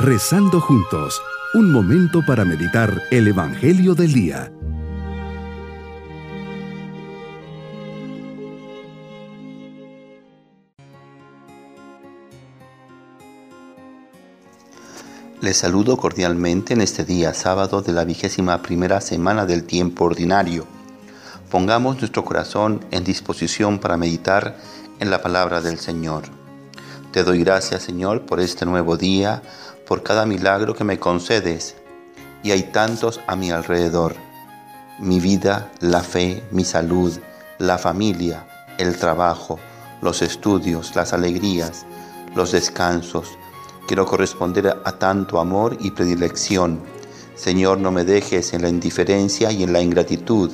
Rezando juntos, un momento para meditar el Evangelio del Día. Les saludo cordialmente en este día sábado de la vigésima primera semana del tiempo ordinario. Pongamos nuestro corazón en disposición para meditar en la palabra del Señor. Te doy gracias, Señor, por este nuevo día, por cada milagro que me concedes. Y hay tantos a mi alrededor. Mi vida, la fe, mi salud, la familia, el trabajo, los estudios, las alegrías, los descansos. Quiero corresponder a tanto amor y predilección. Señor, no me dejes en la indiferencia y en la ingratitud.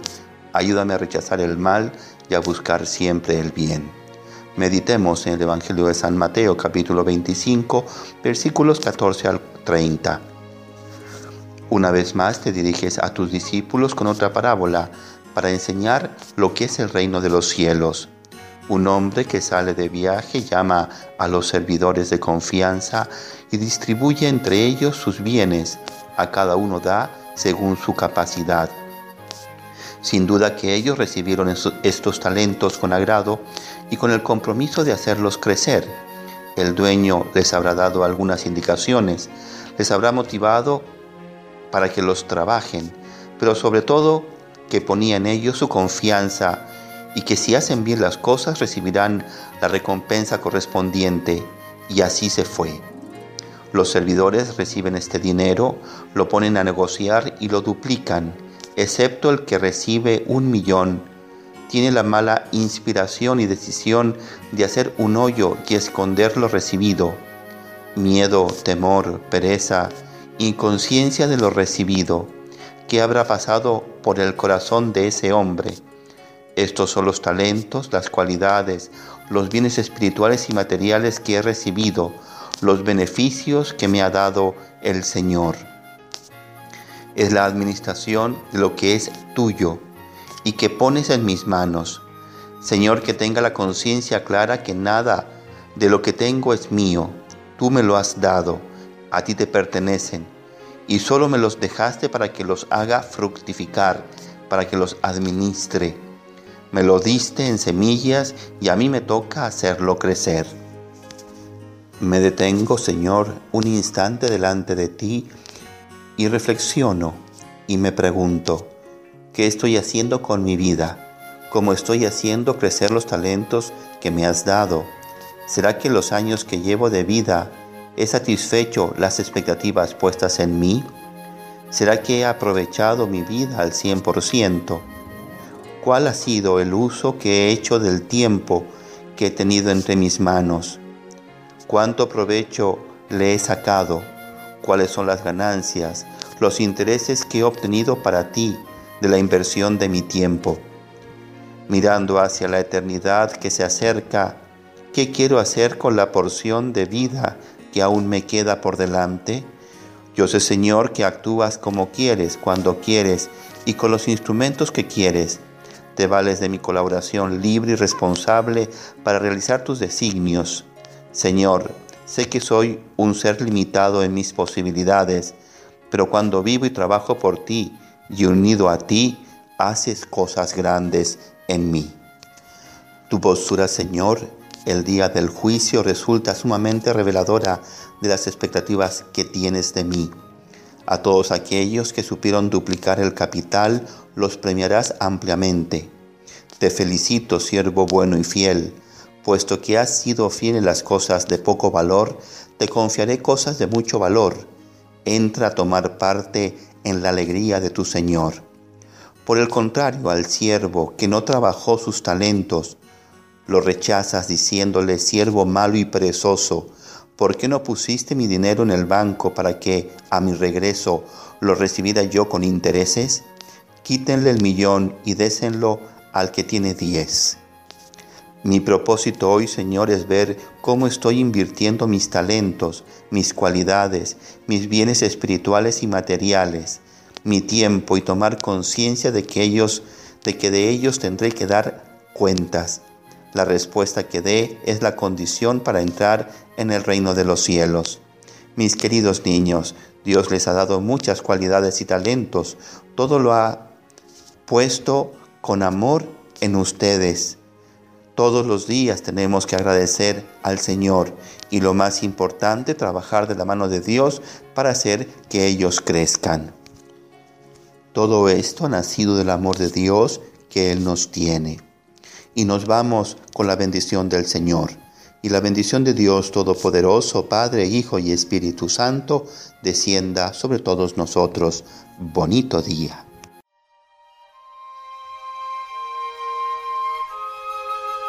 Ayúdame a rechazar el mal y a buscar siempre el bien. Meditemos en el Evangelio de San Mateo capítulo 25 versículos 14 al 30. Una vez más te diriges a tus discípulos con otra parábola para enseñar lo que es el reino de los cielos. Un hombre que sale de viaje llama a los servidores de confianza y distribuye entre ellos sus bienes. A cada uno da según su capacidad. Sin duda que ellos recibieron estos talentos con agrado y con el compromiso de hacerlos crecer. El dueño les habrá dado algunas indicaciones, les habrá motivado para que los trabajen, pero sobre todo que ponía en ellos su confianza y que si hacen bien las cosas recibirán la recompensa correspondiente. Y así se fue. Los servidores reciben este dinero, lo ponen a negociar y lo duplican excepto el que recibe un millón, tiene la mala inspiración y decisión de hacer un hoyo y esconder lo recibido. Miedo, temor, pereza, inconsciencia de lo recibido. ¿Qué habrá pasado por el corazón de ese hombre? Estos son los talentos, las cualidades, los bienes espirituales y materiales que he recibido, los beneficios que me ha dado el Señor es la administración de lo que es tuyo y que pones en mis manos. Señor, que tenga la conciencia clara que nada de lo que tengo es mío, tú me lo has dado, a ti te pertenecen, y solo me los dejaste para que los haga fructificar, para que los administre. Me lo diste en semillas y a mí me toca hacerlo crecer. Me detengo, Señor, un instante delante de ti, y reflexiono y me pregunto, ¿qué estoy haciendo con mi vida? ¿Cómo estoy haciendo crecer los talentos que me has dado? ¿Será que los años que llevo de vida he satisfecho las expectativas puestas en mí? ¿Será que he aprovechado mi vida al 100%? ¿Cuál ha sido el uso que he hecho del tiempo que he tenido entre mis manos? ¿Cuánto provecho le he sacado? Cuáles son las ganancias, los intereses que he obtenido para ti de la inversión de mi tiempo. Mirando hacia la eternidad que se acerca, ¿qué quiero hacer con la porción de vida que aún me queda por delante? Yo sé, Señor, que actúas como quieres, cuando quieres y con los instrumentos que quieres. Te vales de mi colaboración libre y responsable para realizar tus designios. Señor, Sé que soy un ser limitado en mis posibilidades, pero cuando vivo y trabajo por ti y unido a ti, haces cosas grandes en mí. Tu postura, Señor, el día del juicio resulta sumamente reveladora de las expectativas que tienes de mí. A todos aquellos que supieron duplicar el capital, los premiarás ampliamente. Te felicito, siervo bueno y fiel Puesto que has sido fiel en las cosas de poco valor, te confiaré cosas de mucho valor. Entra a tomar parte en la alegría de tu Señor. Por el contrario, al siervo que no trabajó sus talentos, lo rechazas diciéndole, siervo malo y perezoso, ¿por qué no pusiste mi dinero en el banco para que a mi regreso lo recibiera yo con intereses? Quítenle el millón y désenlo al que tiene diez. Mi propósito hoy, Señor, es ver cómo estoy invirtiendo mis talentos, mis cualidades, mis bienes espirituales y materiales, mi tiempo y tomar conciencia de que ellos, de que de ellos tendré que dar cuentas. La respuesta que dé es la condición para entrar en el reino de los cielos. Mis queridos niños, Dios les ha dado muchas cualidades y talentos. Todo lo ha puesto con amor en ustedes. Todos los días tenemos que agradecer al Señor y lo más importante, trabajar de la mano de Dios para hacer que ellos crezcan. Todo esto ha nacido del amor de Dios que Él nos tiene. Y nos vamos con la bendición del Señor. Y la bendición de Dios Todopoderoso, Padre, Hijo y Espíritu Santo, descienda sobre todos nosotros. Bonito día.